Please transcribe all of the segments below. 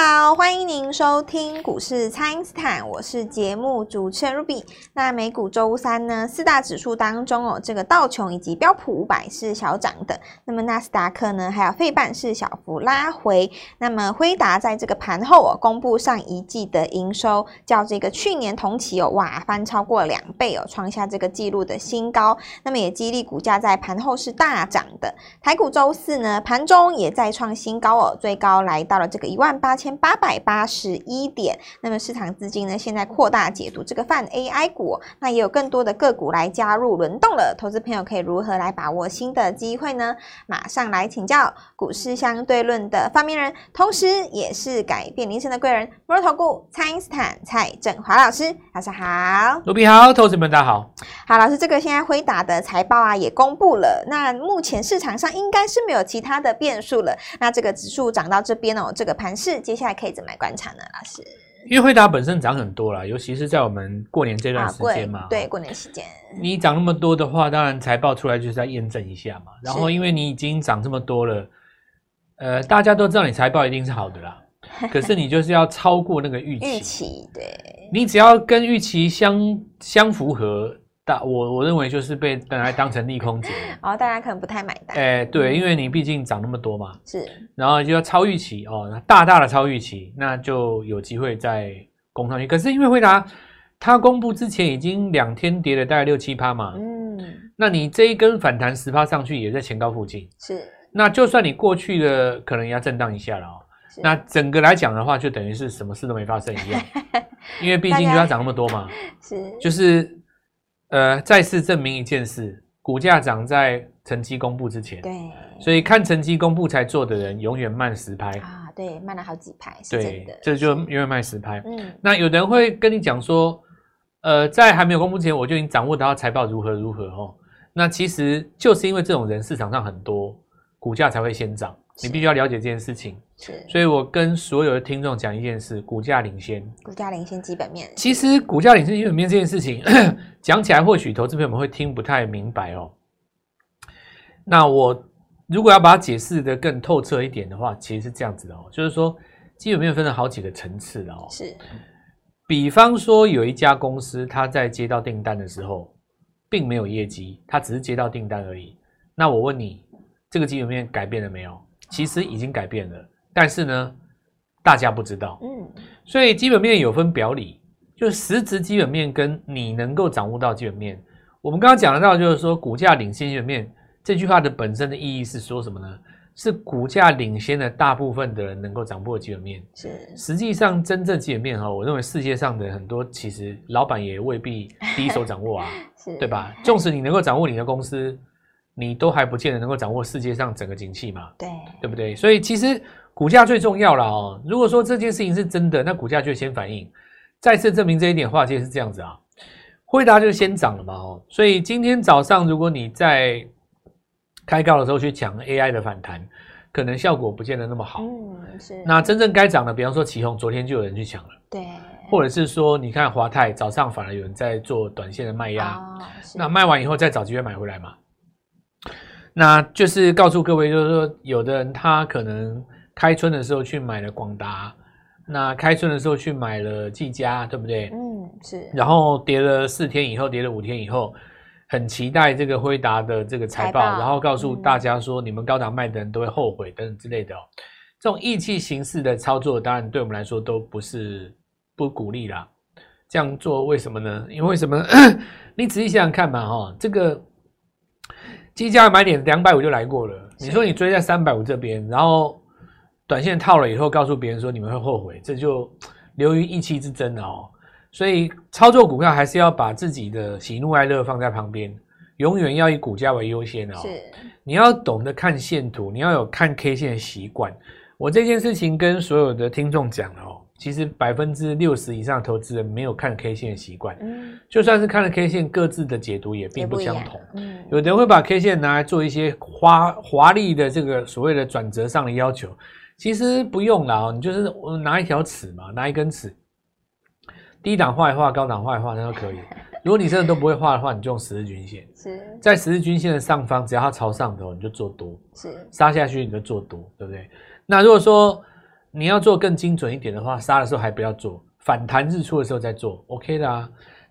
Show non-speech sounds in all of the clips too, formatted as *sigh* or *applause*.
好，欢迎您收听股市蔡因斯坦，我是节目主持人 Ruby。那美股周三呢，四大指数当中哦，这个道琼以及标普五百是小涨的，那么纳斯达克呢，还有费半是小幅拉回。那么辉达在这个盘后哦，公布上一季的营收，较这个去年同期哦，哇，翻超过两倍哦，创下这个纪录的新高。那么也激励股价在盘后是大涨的。台股周四呢，盘中也再创新高哦，最高来到了这个一万。八千八百八十一点，那么市场资金呢，现在扩大解读这个泛 AI 股，那也有更多的个股来加入轮动了。投资朋友可以如何来把握新的机会呢？马上来请教股市相对论的发明人，同时也是改变人生的贵人——摩尔投顾蔡因斯坦蔡振华老师，早上好，卢比好，投资们大家好。好，老师，这个现在辉达的财报啊也公布了，那目前市场上应该是没有其他的变数了。那这个指数涨到这边哦，这个盘势。是接下来可以怎么来观察呢？老师，因为惠达本身涨很多了，尤其是在我们过年这段时间嘛、啊。对，过年时间，你涨那么多的话，当然财报出来就是在验证一下嘛。然后，因为你已经涨这么多了，呃，大家都知道你财报一定是好的啦。*laughs* 可是你就是要超过那个预期，预期对，你只要跟预期相相符合。大我我认为就是被本来当成利空节，哦，大家可能不太买单。哎、欸，对，因为你毕竟涨那么多嘛，是，然后就要超预期哦，大大的超预期，那就有机会再攻上去。可是因为惠达它公布之前已经两天跌了大概六七趴嘛，嗯，那你这一根反弹十趴上去也在前高附近，是，那就算你过去的可能也要震荡一下了哦，那整个来讲的话，就等于是什么事都没发生一样，*laughs* 因为毕竟就要涨那么多嘛，是，就是。呃，再次证明一件事，股价涨在成绩公布之前。对，所以看成绩公布才做的人，永远慢十拍啊！对，慢了好几拍，是真的。这就永远慢十拍。嗯，那有人会跟你讲说，呃，在还没有公布之前，我就已经掌握到财报如何如何哦。那其实就是因为这种人市场上很多，股价才会先涨。你必须要了解这件事情。是，所以我跟所有的听众讲一件事：股价领先，股价领先基本面。其实股价领先基本面这件事情 *coughs* 讲起来，或许投资朋友们会听不太明白哦。那我如果要把它解释的更透彻一点的话，其实是这样子的哦，就是说基本面分了好几个层次的哦。是，比方说有一家公司，它在接到订单的时候，并没有业绩，它只是接到订单而已。那我问你，这个基本面改变了没有？其实已经改变了。但是呢，大家不知道，嗯，所以基本面有分表里，就是实质基本面跟你能够掌握到基本面。我们刚刚讲得到，就是说股价领先基本面这句话的本身的意义是说什么呢？是股价领先的大部分的人能够掌握基本面。是，实际上真正基本面哈，我认为世界上的很多其实老板也未必第一手掌握啊，*laughs* 是对吧？纵使你能够掌握你的公司，你都还不见得能够掌握世界上整个景气嘛，对，对不对？所以其实。股价最重要了哦。如果说这件事情是真的，那股价就先反应。再次证明这一点，话，其实是这样子啊。惠达就先涨了嘛哦。所以今天早上，如果你在开高的时候去抢 AI 的反弹，可能效果不见得那么好。嗯，是。那真正该涨的，比方说启宏，昨天就有人去抢了。对。或者是说，你看华泰早上反而有人在做短线的卖压。哦，那卖完以后再找机会买回来嘛。那就是告诉各位，就是说，有的人他可能。开春的时候去买了广达，那开春的时候去买了技嘉，对不对？嗯，是。然后跌了四天以后，跌了五天以后，很期待这个辉达的这个财报，财报然后告诉大家说，你们高档卖的人都会后悔等等之类的哦。这种意气形式的操作，当然对我们来说都不是不鼓励啦。这样做为什么呢？因为为什么？*coughs* 你仔细想想看嘛，哈，这个技嘉买点两百五就来过了，你说你追在三百五这边，然后。短线套了以后，告诉别人说你们会后悔，这就流于意气之争了哦。所以操作股票还是要把自己的喜怒哀乐放在旁边，永远要以股价为优先哦。是，你要懂得看线图，你要有看 K 线的习惯。我这件事情跟所有的听众讲了哦，其实百分之六十以上的投资人没有看 K 线的习惯。嗯，就算是看了 K 线，各自的解读也并不相同。嗯，有的人会把 K 线拿来做一些华华丽的这个所谓的转折上的要求。其实不用啦，你就是拿一条尺嘛，拿一根尺，低档画一画，高档画一画，那都可以。*laughs* 如果你真的都不会画的话，你就用十日均线。是，在十日均线的上方，只要它朝上头，你就做多。是，杀下去你就做多，对不对？那如果说你要做更精准一点的话，杀的时候还不要做，反弹日出的时候再做，OK 的啊。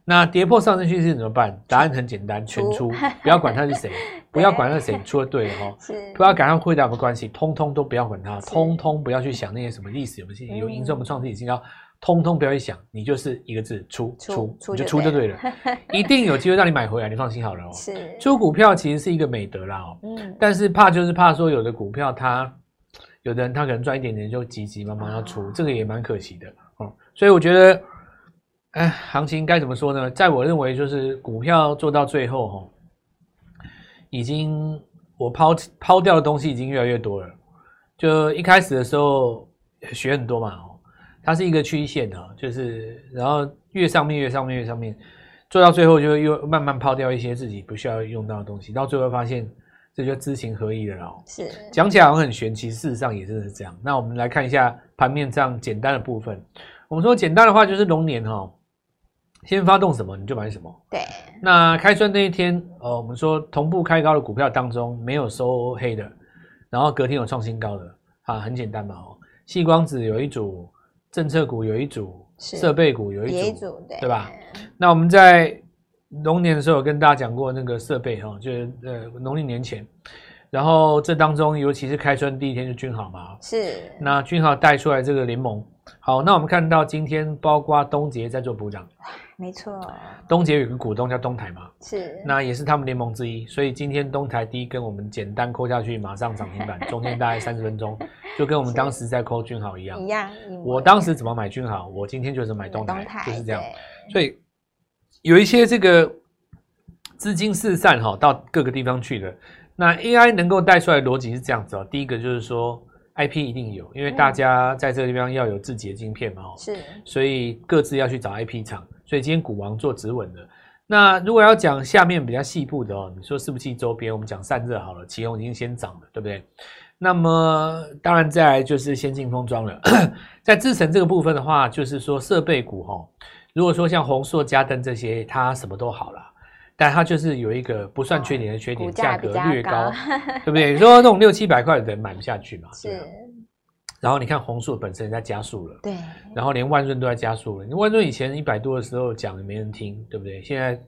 那跌破上升趋势怎么办？答案很简单，全出，不要管他是谁，*laughs* 不要管他是谁，出的对哦，不要管他回答有没关系，通通都不要管他，通通不要去想那些什么历史有没有有营收，我们创自己新高，通通不要去想，你就是一个字出出，你就出就对了，*laughs* 一定有机会让你买回来，你放心好了哦。是，出股票其实是一个美德啦哦，嗯，但是怕就是怕说有的股票它，有的人他可能赚一点点就急急忙忙要出，这个也蛮可惜的哦，所以我觉得。哎，行情该怎么说呢？在我认为，就是股票做到最后，哈，已经我抛抛掉的东西已经越来越多了。就一开始的时候学很多嘛，哦，它是一个曲线的，就是然后越上面越上面越上面，做到最后就又慢慢抛掉一些自己不需要用到的东西，到最后发现这就知行合一了哦。是讲起来好像很玄，其实事实上也真的是这样。那我们来看一下盘面上简单的部分。我们说简单的话就是龙年哈。先发动什么你就买什么。对，那开春那一天，呃，我们说同步开高的股票当中没有收黑的，然后隔天有创新高的，啊，很简单嘛，哦，细光子有一组，政策股有一组，设备股有一组，一组对，对吧？那我们在龙年的时候有跟大家讲过那个设备哈，就是呃农历年前，然后这当中尤其是开春第一天就君豪嘛，是，那君豪带出来这个联盟，好，那我们看到今天包括东杰在做补涨。没错，东杰有个股东叫东台嘛，是，那也是他们联盟之一，所以今天东台第一根我们简单扣下去，马上涨停板，*laughs* 中间大概三十分钟，就跟我们当时在扣君豪一样，一样。我当时怎么买君豪，我今天就是买东台，东台就是这样。所以有一些这个资金四散哈，到各个地方去的。那 AI 能够带出来的逻辑是这样子哦，第一个就是说。IP 一定有，因为大家在这个地方要有自己的晶片嘛，是，所以各自要去找 IP 厂，所以今天股王做指稳的。那如果要讲下面比较细部的哦，你说伺服器周边，我们讲散热好了，奇宏已经先涨了，对不对？那么当然再来就是先进封装了，*coughs* 在制程这个部分的话，就是说设备股哈，如果说像宏硕、嘉登这些，它什么都好了。但它就是有一个不算缺点的缺点，价格略高，*laughs* 对不对？你说那种六七百块的人买不下去嘛？是。然后你看红硕本身在加速了，对。然后连万润都在加速了。你万润以前一百多的时候讲也没人听，对不对？现在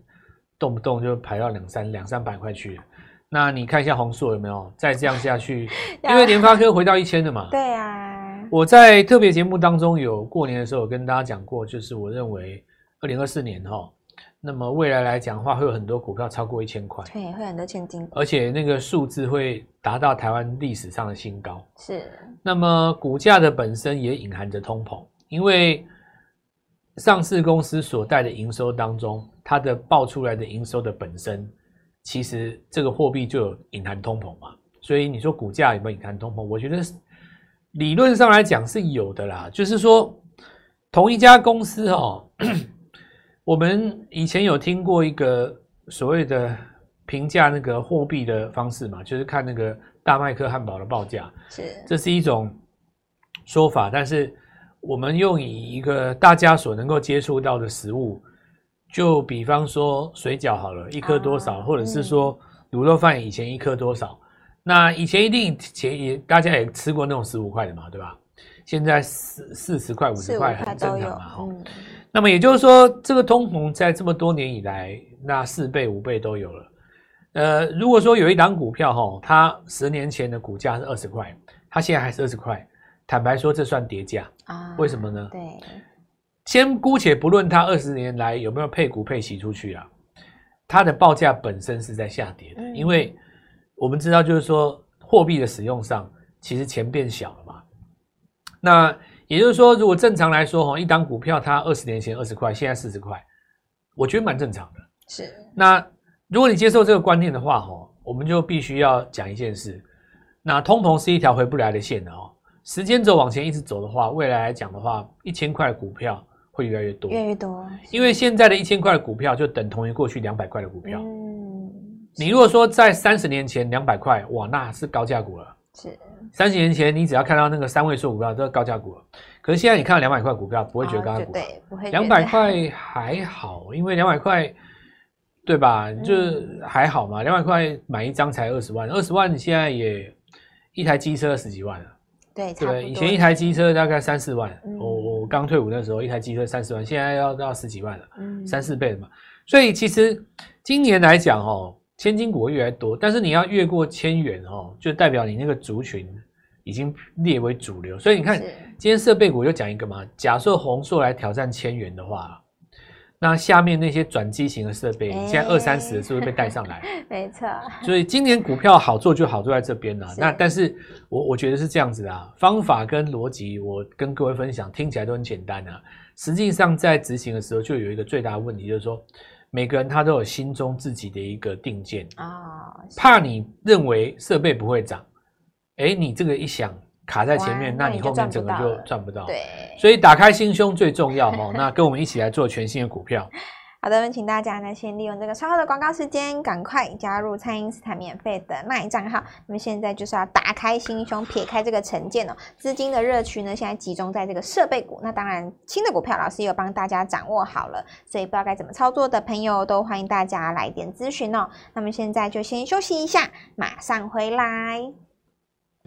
动不动就排到两三两三百块去了。那你看一下红硕有没有再这样下去？*laughs* 因为联发科回到一千的嘛。对啊。我在特别节目当中有过年的时候有跟大家讲过，就是我认为二零二四年哈。那么未来来讲的话，会有很多股票超过一千块，对，会很多千金股，而且那个数字会达到台湾历史上的新高。是，那么股价的本身也隐含着通膨，因为上市公司所带的营收当中，它的报出来的营收的本身，其实这个货币就有隐含通膨嘛。所以你说股价有没有隐含通膨？我觉得理论上来讲是有的啦。就是说，同一家公司哦。*clears throat* 我们以前有听过一个所谓的评价那个货币的方式嘛，就是看那个大麦克汉堡的报价，是，这是一种说法。但是我们用以一个大家所能够接触到的食物，就比方说水饺好了，一颗多少，或者是说卤肉饭以前一颗多少，那以前一定前也大家也吃过那种十五块的嘛，对吧？现在四四十块、五十块很正常嘛，嗯那么也就是说，这个通膨在这么多年以来，那四倍、五倍都有了。呃，如果说有一档股票哈，它十年前的股价是二十块，它现在还是二十块，坦白说，这算跌价啊？为什么呢？对，先姑且不论它二十年来有没有配股配息出去啊，它的报价本身是在下跌的，因为我们知道，就是说货币的使用上，其实钱变小了嘛。那也就是说，如果正常来说，哈，一档股票它二十年前二十块，现在四十块，我觉得蛮正常的。是。那如果你接受这个观念的话，哈，我们就必须要讲一件事。那通膨是一条回不来的线的哦。时间轴往前一直走的话，未来来讲的话，一千块的股票会越来越多，越来越多。因为现在的一千块的股票就等同于过去两百块的股票。嗯。你如果说在三十年前两百块，哇，那是高价股了。是。三十年前，你只要看到那个三位数股票都是高价股了。可是现在你看到两百块股票，不会觉得高价股。对，不会。两百块还好，因为两百块，对吧？就还好嘛。两百块买一张才二十万，二十万你现在也一台机车十几万了。对，对，以前一台机车大概三四万，嗯、我我刚退伍那时候一台机车三四万，现在要到十几万了，嗯，三四倍了嘛。所以其实今年来讲哦，千金股会越来越多，但是你要越过千元哦，就代表你那个族群已经列为主流。所以你看，今天设备股又讲一个嘛，假设红硕来挑战千元的话。那下面那些转机型的设备，欸、现在二三十是不是被带上来？*laughs* 没错。所以今年股票好做就好做在这边了。那但是我我觉得是这样子啊，方法跟逻辑我跟各位分享，听起来都很简单啊。实际上在执行的时候，就有一个最大的问题，就是说每个人他都有心中自己的一个定见啊，怕你认为设备不会涨，哎、欸，你这个一想。卡在前面，那你后面整个就赚不到。对，所以打开心胸最重要哦。那跟我们一起来做全新的股票。好的，请大家呢先利用这个稍后的广告时间，赶快加入蔡因斯坦免费的奈账号。那么现在就是要打开心胸，撇开这个成见哦。资金的热区呢，现在集中在这个设备股。那当然，新的股票老师也有帮大家掌握好了，所以不知道该怎么操作的朋友，都欢迎大家来电咨询哦。那么现在就先休息一下，马上回来。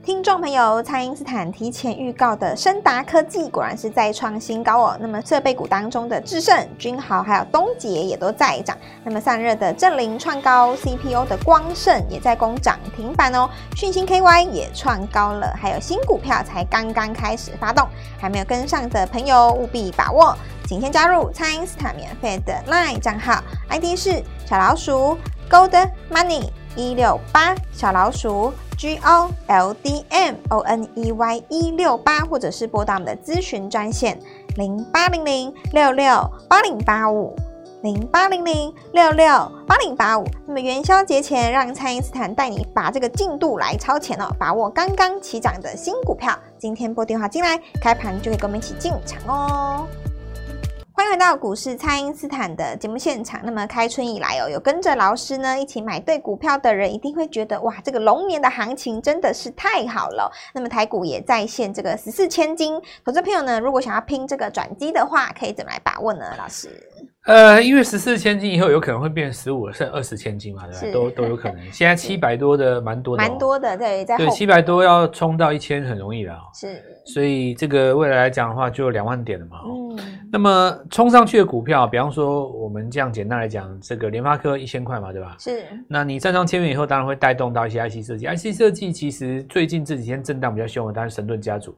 听众朋友，蔡因斯坦提前预告的升达科技果然是再创新高哦。那么设备股当中的智胜、君豪还有东杰也都在涨。那么散热的正凌创高，CPO 的光盛也在攻涨停板哦。讯芯 KY 也创高了，还有新股票才刚刚开始发动，还没有跟上的朋友务必把握。请先加入蔡因斯坦免费的 LINE 账号，ID 是小老鼠 Gold Money 一六八小老鼠。G O L D M O N E Y 一六八，或者是拨打我们的咨询专线零八零零六六八零八五零八零零六六八零八五。那么元宵节前，让蔡因斯坦带你把这个进度来超前哦，把握刚刚起涨的新股票。今天拨电话进来，开盘就可以跟我们一起进场哦。欢迎回到股市，蔡因斯坦的节目现场。那么开春以来哦，有跟着老师呢一起买对股票的人，一定会觉得哇，这个龙年的行情真的是太好了。那么台股也再现这个十四千金，投资朋友呢，如果想要拼这个转机的话，可以怎么来把握呢？老师？呃，因为十四千金以后有可能会变十五甚二十千金嘛，对吧？都都有可能。*laughs* 现在七百多的蛮多的，蛮多的，对，在对七百多要冲到一千很容易的啊。是，所以这个未来来讲的话，就两万点了嘛。嗯。那么冲上去的股票，比方说我们这样简单来讲，这个联发科一千块嘛，对吧？是。那你站上千元以后，当然会带动到一些 IC 设计。IC 设计其实最近这几天震荡比较凶的，当然神盾家族。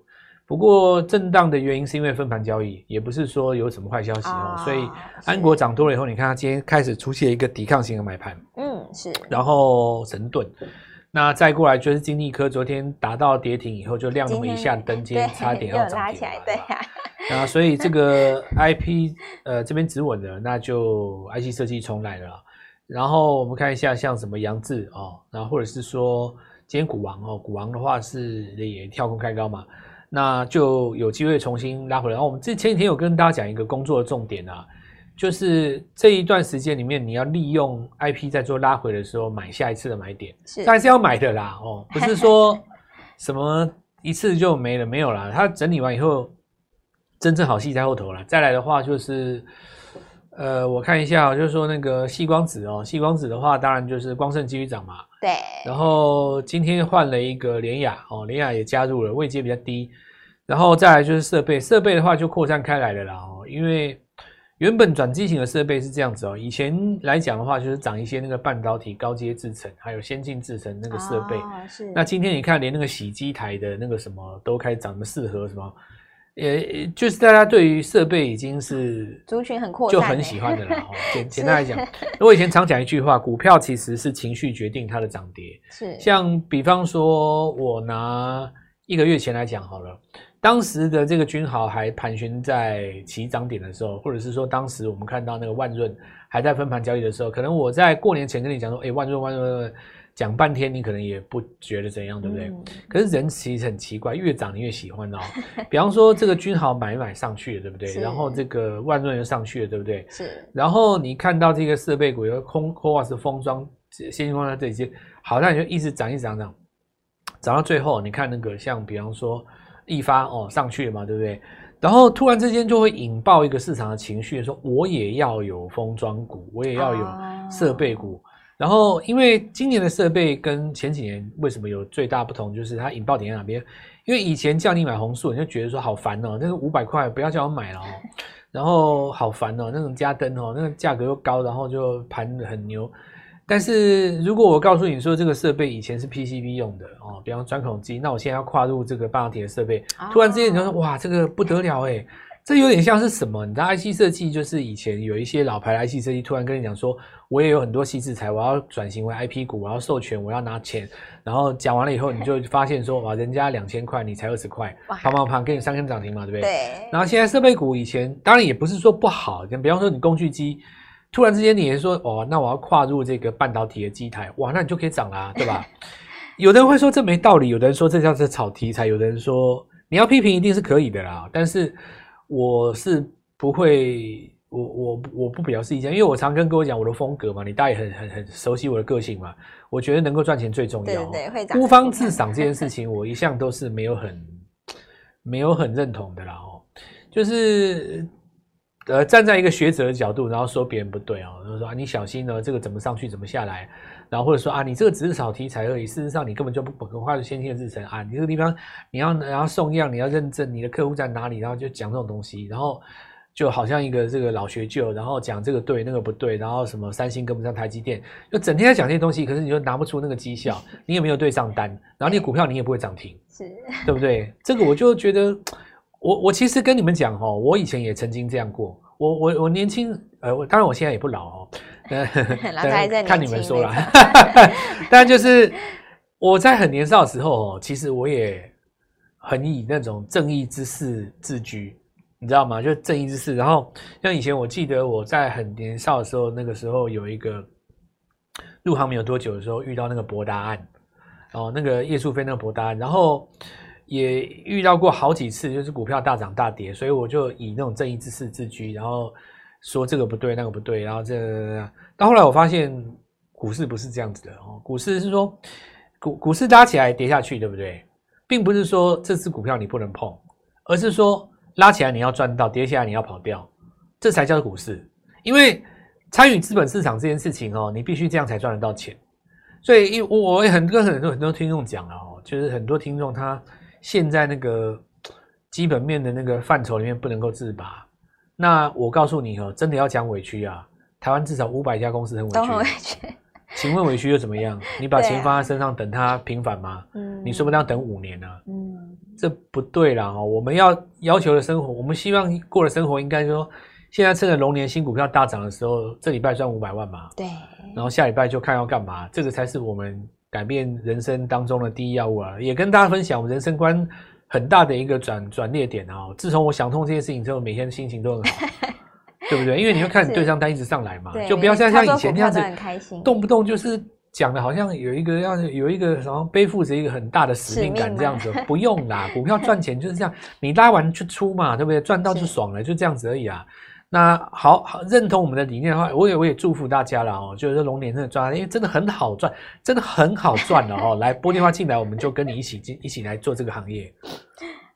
不过震荡的原因是因为分盘交易，也不是说有什么坏消息哦。所以安国涨多了以后，你看它今天开始出现一个抵抗性的买盘。嗯，是。然后神盾，那再过来就是金立科，昨天达到跌停以后就亮那么一下灯，今天差点要涨停。对呀。那所以这个 IP 呃这边止稳了，那就 IC 设计重来了。然后我们看一下像什么扬智哦，然后或者是说今天股王哦，股王的话是也跳空开高嘛。那就有机会重新拉回来。然后我们这前几天有跟大家讲一个工作的重点啊，就是这一段时间里面，你要利用 IP 在做拉回的时候买下一次的买点，是还是要买的啦哦，不是说 *laughs* 什么一次就没了没有啦。它整理完以后，真正好戏在后头了。再来的话就是，呃，我看一下，就是说那个细光子哦，细光子的话，当然就是光盛继续涨嘛。对。然后今天换了一个联雅哦，联雅也加入了，位阶比较低。然后再来就是设备，设备的话就扩散开来了啦哦，因为原本转机型的设备是这样子哦，以前来讲的话就是涨一些那个半导体高阶制程，还有先进制程那个设备。哦、是。那今天你看，连那个洗机台的那个什么都开始涨，什么四核什么，也就是大家对于设备已经是族群很扩散，就很喜欢的了哦。简 *laughs* 简单来讲，我以前常讲一句话，股票其实是情绪决定它的涨跌。是。像比方说，我拿一个月前来讲好了。当时的这个君豪还盘旋在起涨点的时候，或者是说当时我们看到那个万润还在分盘交易的时候，可能我在过年前跟你讲说，哎，万润万润讲半天，你可能也不觉得怎样，对不对？嗯、可是人其实很奇怪，越涨你越喜欢哦。*laughs* 比方说这个君豪买买上去了，对不对？然后这个万润又上去了，对不对？是。然后你看到这个设备股，有空或者是封装、先进光这些，好像你就一直涨，一直涨，涨，涨到最后，你看那个像比方说。易发哦上去了嘛，对不对？然后突然之间就会引爆一个市场的情绪，说我也要有封装股，我也要有设备股。然后，因为今年的设备跟前几年为什么有最大不同，就是它引爆点在哪边？因为以前叫你买红树，你就觉得说好烦哦，那个五百块不要叫我买了哦，*laughs* 然后好烦哦，那种加灯哦，那个价格又高，然后就盘很牛。但是如果我告诉你说这个设备以前是 PCB 用的哦，比方钻孔机，那我现在要跨入这个半导体的设备，突然之间你就说哇，这个不得了诶。这有点像是什么？你知道 IC 设计就是以前有一些老牌的 IC 设计，突然跟你讲说，我也有很多矽智财，我要转型为 IP 股，我要授权，我要拿钱。然后讲完了以后，你就发现说，哇，人家两千块，你才二十块，啪啪啪，给你三根涨停嘛，对不对？对。然后现在设备股以前当然也不是说不好，比方说你工具机，突然之间你也说，哦，那我要跨入这个半导体的机台，哇，那你就可以涨啦，对吧？*laughs* 有的人会说这没道理，有的人说这叫是炒题材，有的人说你要批评一定是可以的啦，但是。我是不会，我我我不表示意见，因为我常跟各位讲我的风格嘛，你大家也很很很熟悉我的个性嘛。我觉得能够赚钱最重要，对对对，孤芳自赏这件事情，*laughs* 我一向都是没有很没有很认同的啦哦，就是呃站在一个学者的角度，然后说别人不对哦，然后说啊你小心呢，这个怎么上去怎么下来。然后或者说啊，你这个只是炒题材而已，事实上你根本就不不跨入先进的制程啊！你这个地方你要然后送样，你要认证你的客户在哪里，然后就讲这种东西，然后就好像一个这个老学究，然后讲这个对那个不对，然后什么三星跟不上台积电，就整天在讲这些东西，可是你就拿不出那个绩效，*laughs* 你也没有对上单，然后你股票你也不会涨停，是，对不对？这个我就觉得，我我其实跟你们讲哦，我以前也曾经这样过，我我我年轻，呃，我当然我现在也不老哦。*laughs* 看你们说了，*laughs* 但就是我在很年少的时候哦，其实我也很以那种正义之士自居，你知道吗？就正义之士。然后像以前我记得我在很年少的时候，那个时候有一个入行没有多久的时候，遇到那个博达案，哦，那个叶树飞那个博达案，然后也遇到过好几次，就是股票大涨大跌，所以我就以那种正义之士自居，然后。说这个不对，那个不对，然后这个，到后来我发现股市不是这样子的哦，股市是说股股市拉起来跌下去，对不对？并不是说这支股票你不能碰，而是说拉起来你要赚到，跌下来你要跑掉，这才叫做股市。因为参与资本市场这件事情哦，你必须这样才赚得到钱。所以，我我也很跟很多很多听众讲了哦，就是很多听众他现在那个基本面的那个范畴里面不能够自拔。那我告诉你哦，真的要讲委屈啊！台湾至少五百家公司很委屈，很委屈。请问委屈又怎么样？*laughs* 你把钱放在身上等它平反吗？嗯，你说不定要等五年呢。嗯，这不对啦哦！我们要要求的生活，我们希望过的生活，应该说，现在趁着龙年新股票大涨的时候，这礼拜赚五百万嘛。对。然后下礼拜就看要干嘛，这个才是我们改变人生当中的第一要务啊！也跟大家分享我们人生观。很大的一个转转捩点啊！自从我想通这件事情之后，每天心情都很好，*laughs* 对不对？因为你会看你对账单一直上来嘛，就不要像像以前那样子，动不动就是讲的好像有一个要有一个什么背负着一个很大的使命感这样子，不用啦，股票赚钱就是这样，你拉完就出嘛，对不对？赚到就爽了，就这样子而已啊。那好好认同我们的理念的话，我也我也祝福大家了哦，就是龙年真的赚，因为真的很好赚，真的很好赚的哦。来拨电话进来，我们就跟你一起进一起来做这个行业。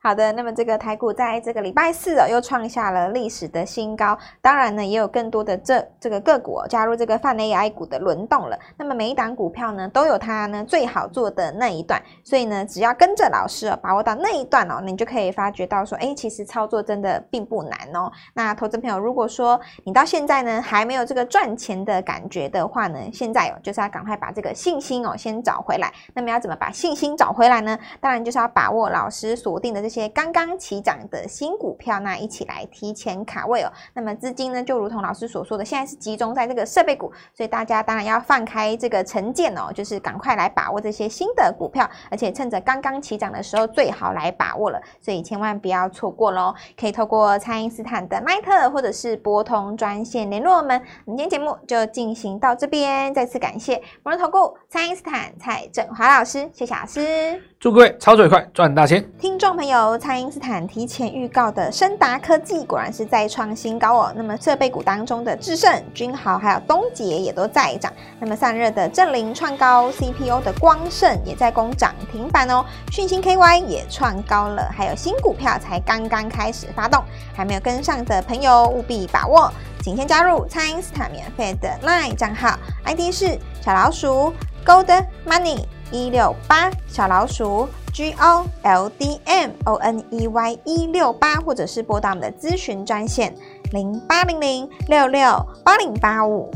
好的，那么这个台股在这个礼拜四哦，又创下了历史的新高。当然呢，也有更多的这这个个股，加入这个泛 AI 股的轮动了。那么每一档股票呢，都有它呢最好做的那一段。所以呢，只要跟着老师哦，把握到那一段哦，你就可以发觉到说，哎，其实操作真的并不难哦。那投资朋友，如果说你到现在呢还没有这个赚钱的感觉的话呢，现在哦就是要赶快把这个信心哦先找回来。那么要怎么把信心找回来呢？当然就是要把握老师锁定的这些。些刚刚起涨的新股票，那一起来提前卡位哦。那么资金呢，就如同老师所说的，现在是集中在这个设备股，所以大家当然要放开这个成见哦，就是赶快来把握这些新的股票，而且趁着刚刚起涨的时候最好来把握了，所以千万不要错过喽。可以透过蔡因斯坦的 LINE 或者是拨通专线联络我们。我们今天节目就进行到这边，再次感谢摩尔投顾蔡因斯坦蔡振华老师，谢谢老师。祝各位操作愉快，赚大钱！听众朋友，蔡因斯坦提前预告的升达科技果然是再创新高哦。那么设备股当中的智胜、君豪还有东捷也都在涨。那么散热的正林创高，CPO 的光盛也在攻涨停板哦。讯芯 KY 也创高了，还有新股票才刚刚开始发动，还没有跟上的朋友务必把握。请先加入蔡因斯坦免费的 LINE 账号，ID 是小老鼠 Gold Money 一六八，小老鼠 G O L D M O N E Y 一六八，或者是拨打我们的咨询专线零八零零六六八零八五。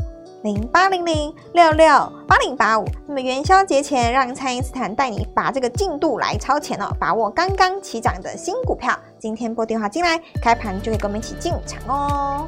零八零零六六八零八五，那么元宵节前，让蔡因斯坦带你把这个进度来超前哦，把握刚刚起涨的新股票。今天拨电话进来，开盘就可以跟我们一起进场哦。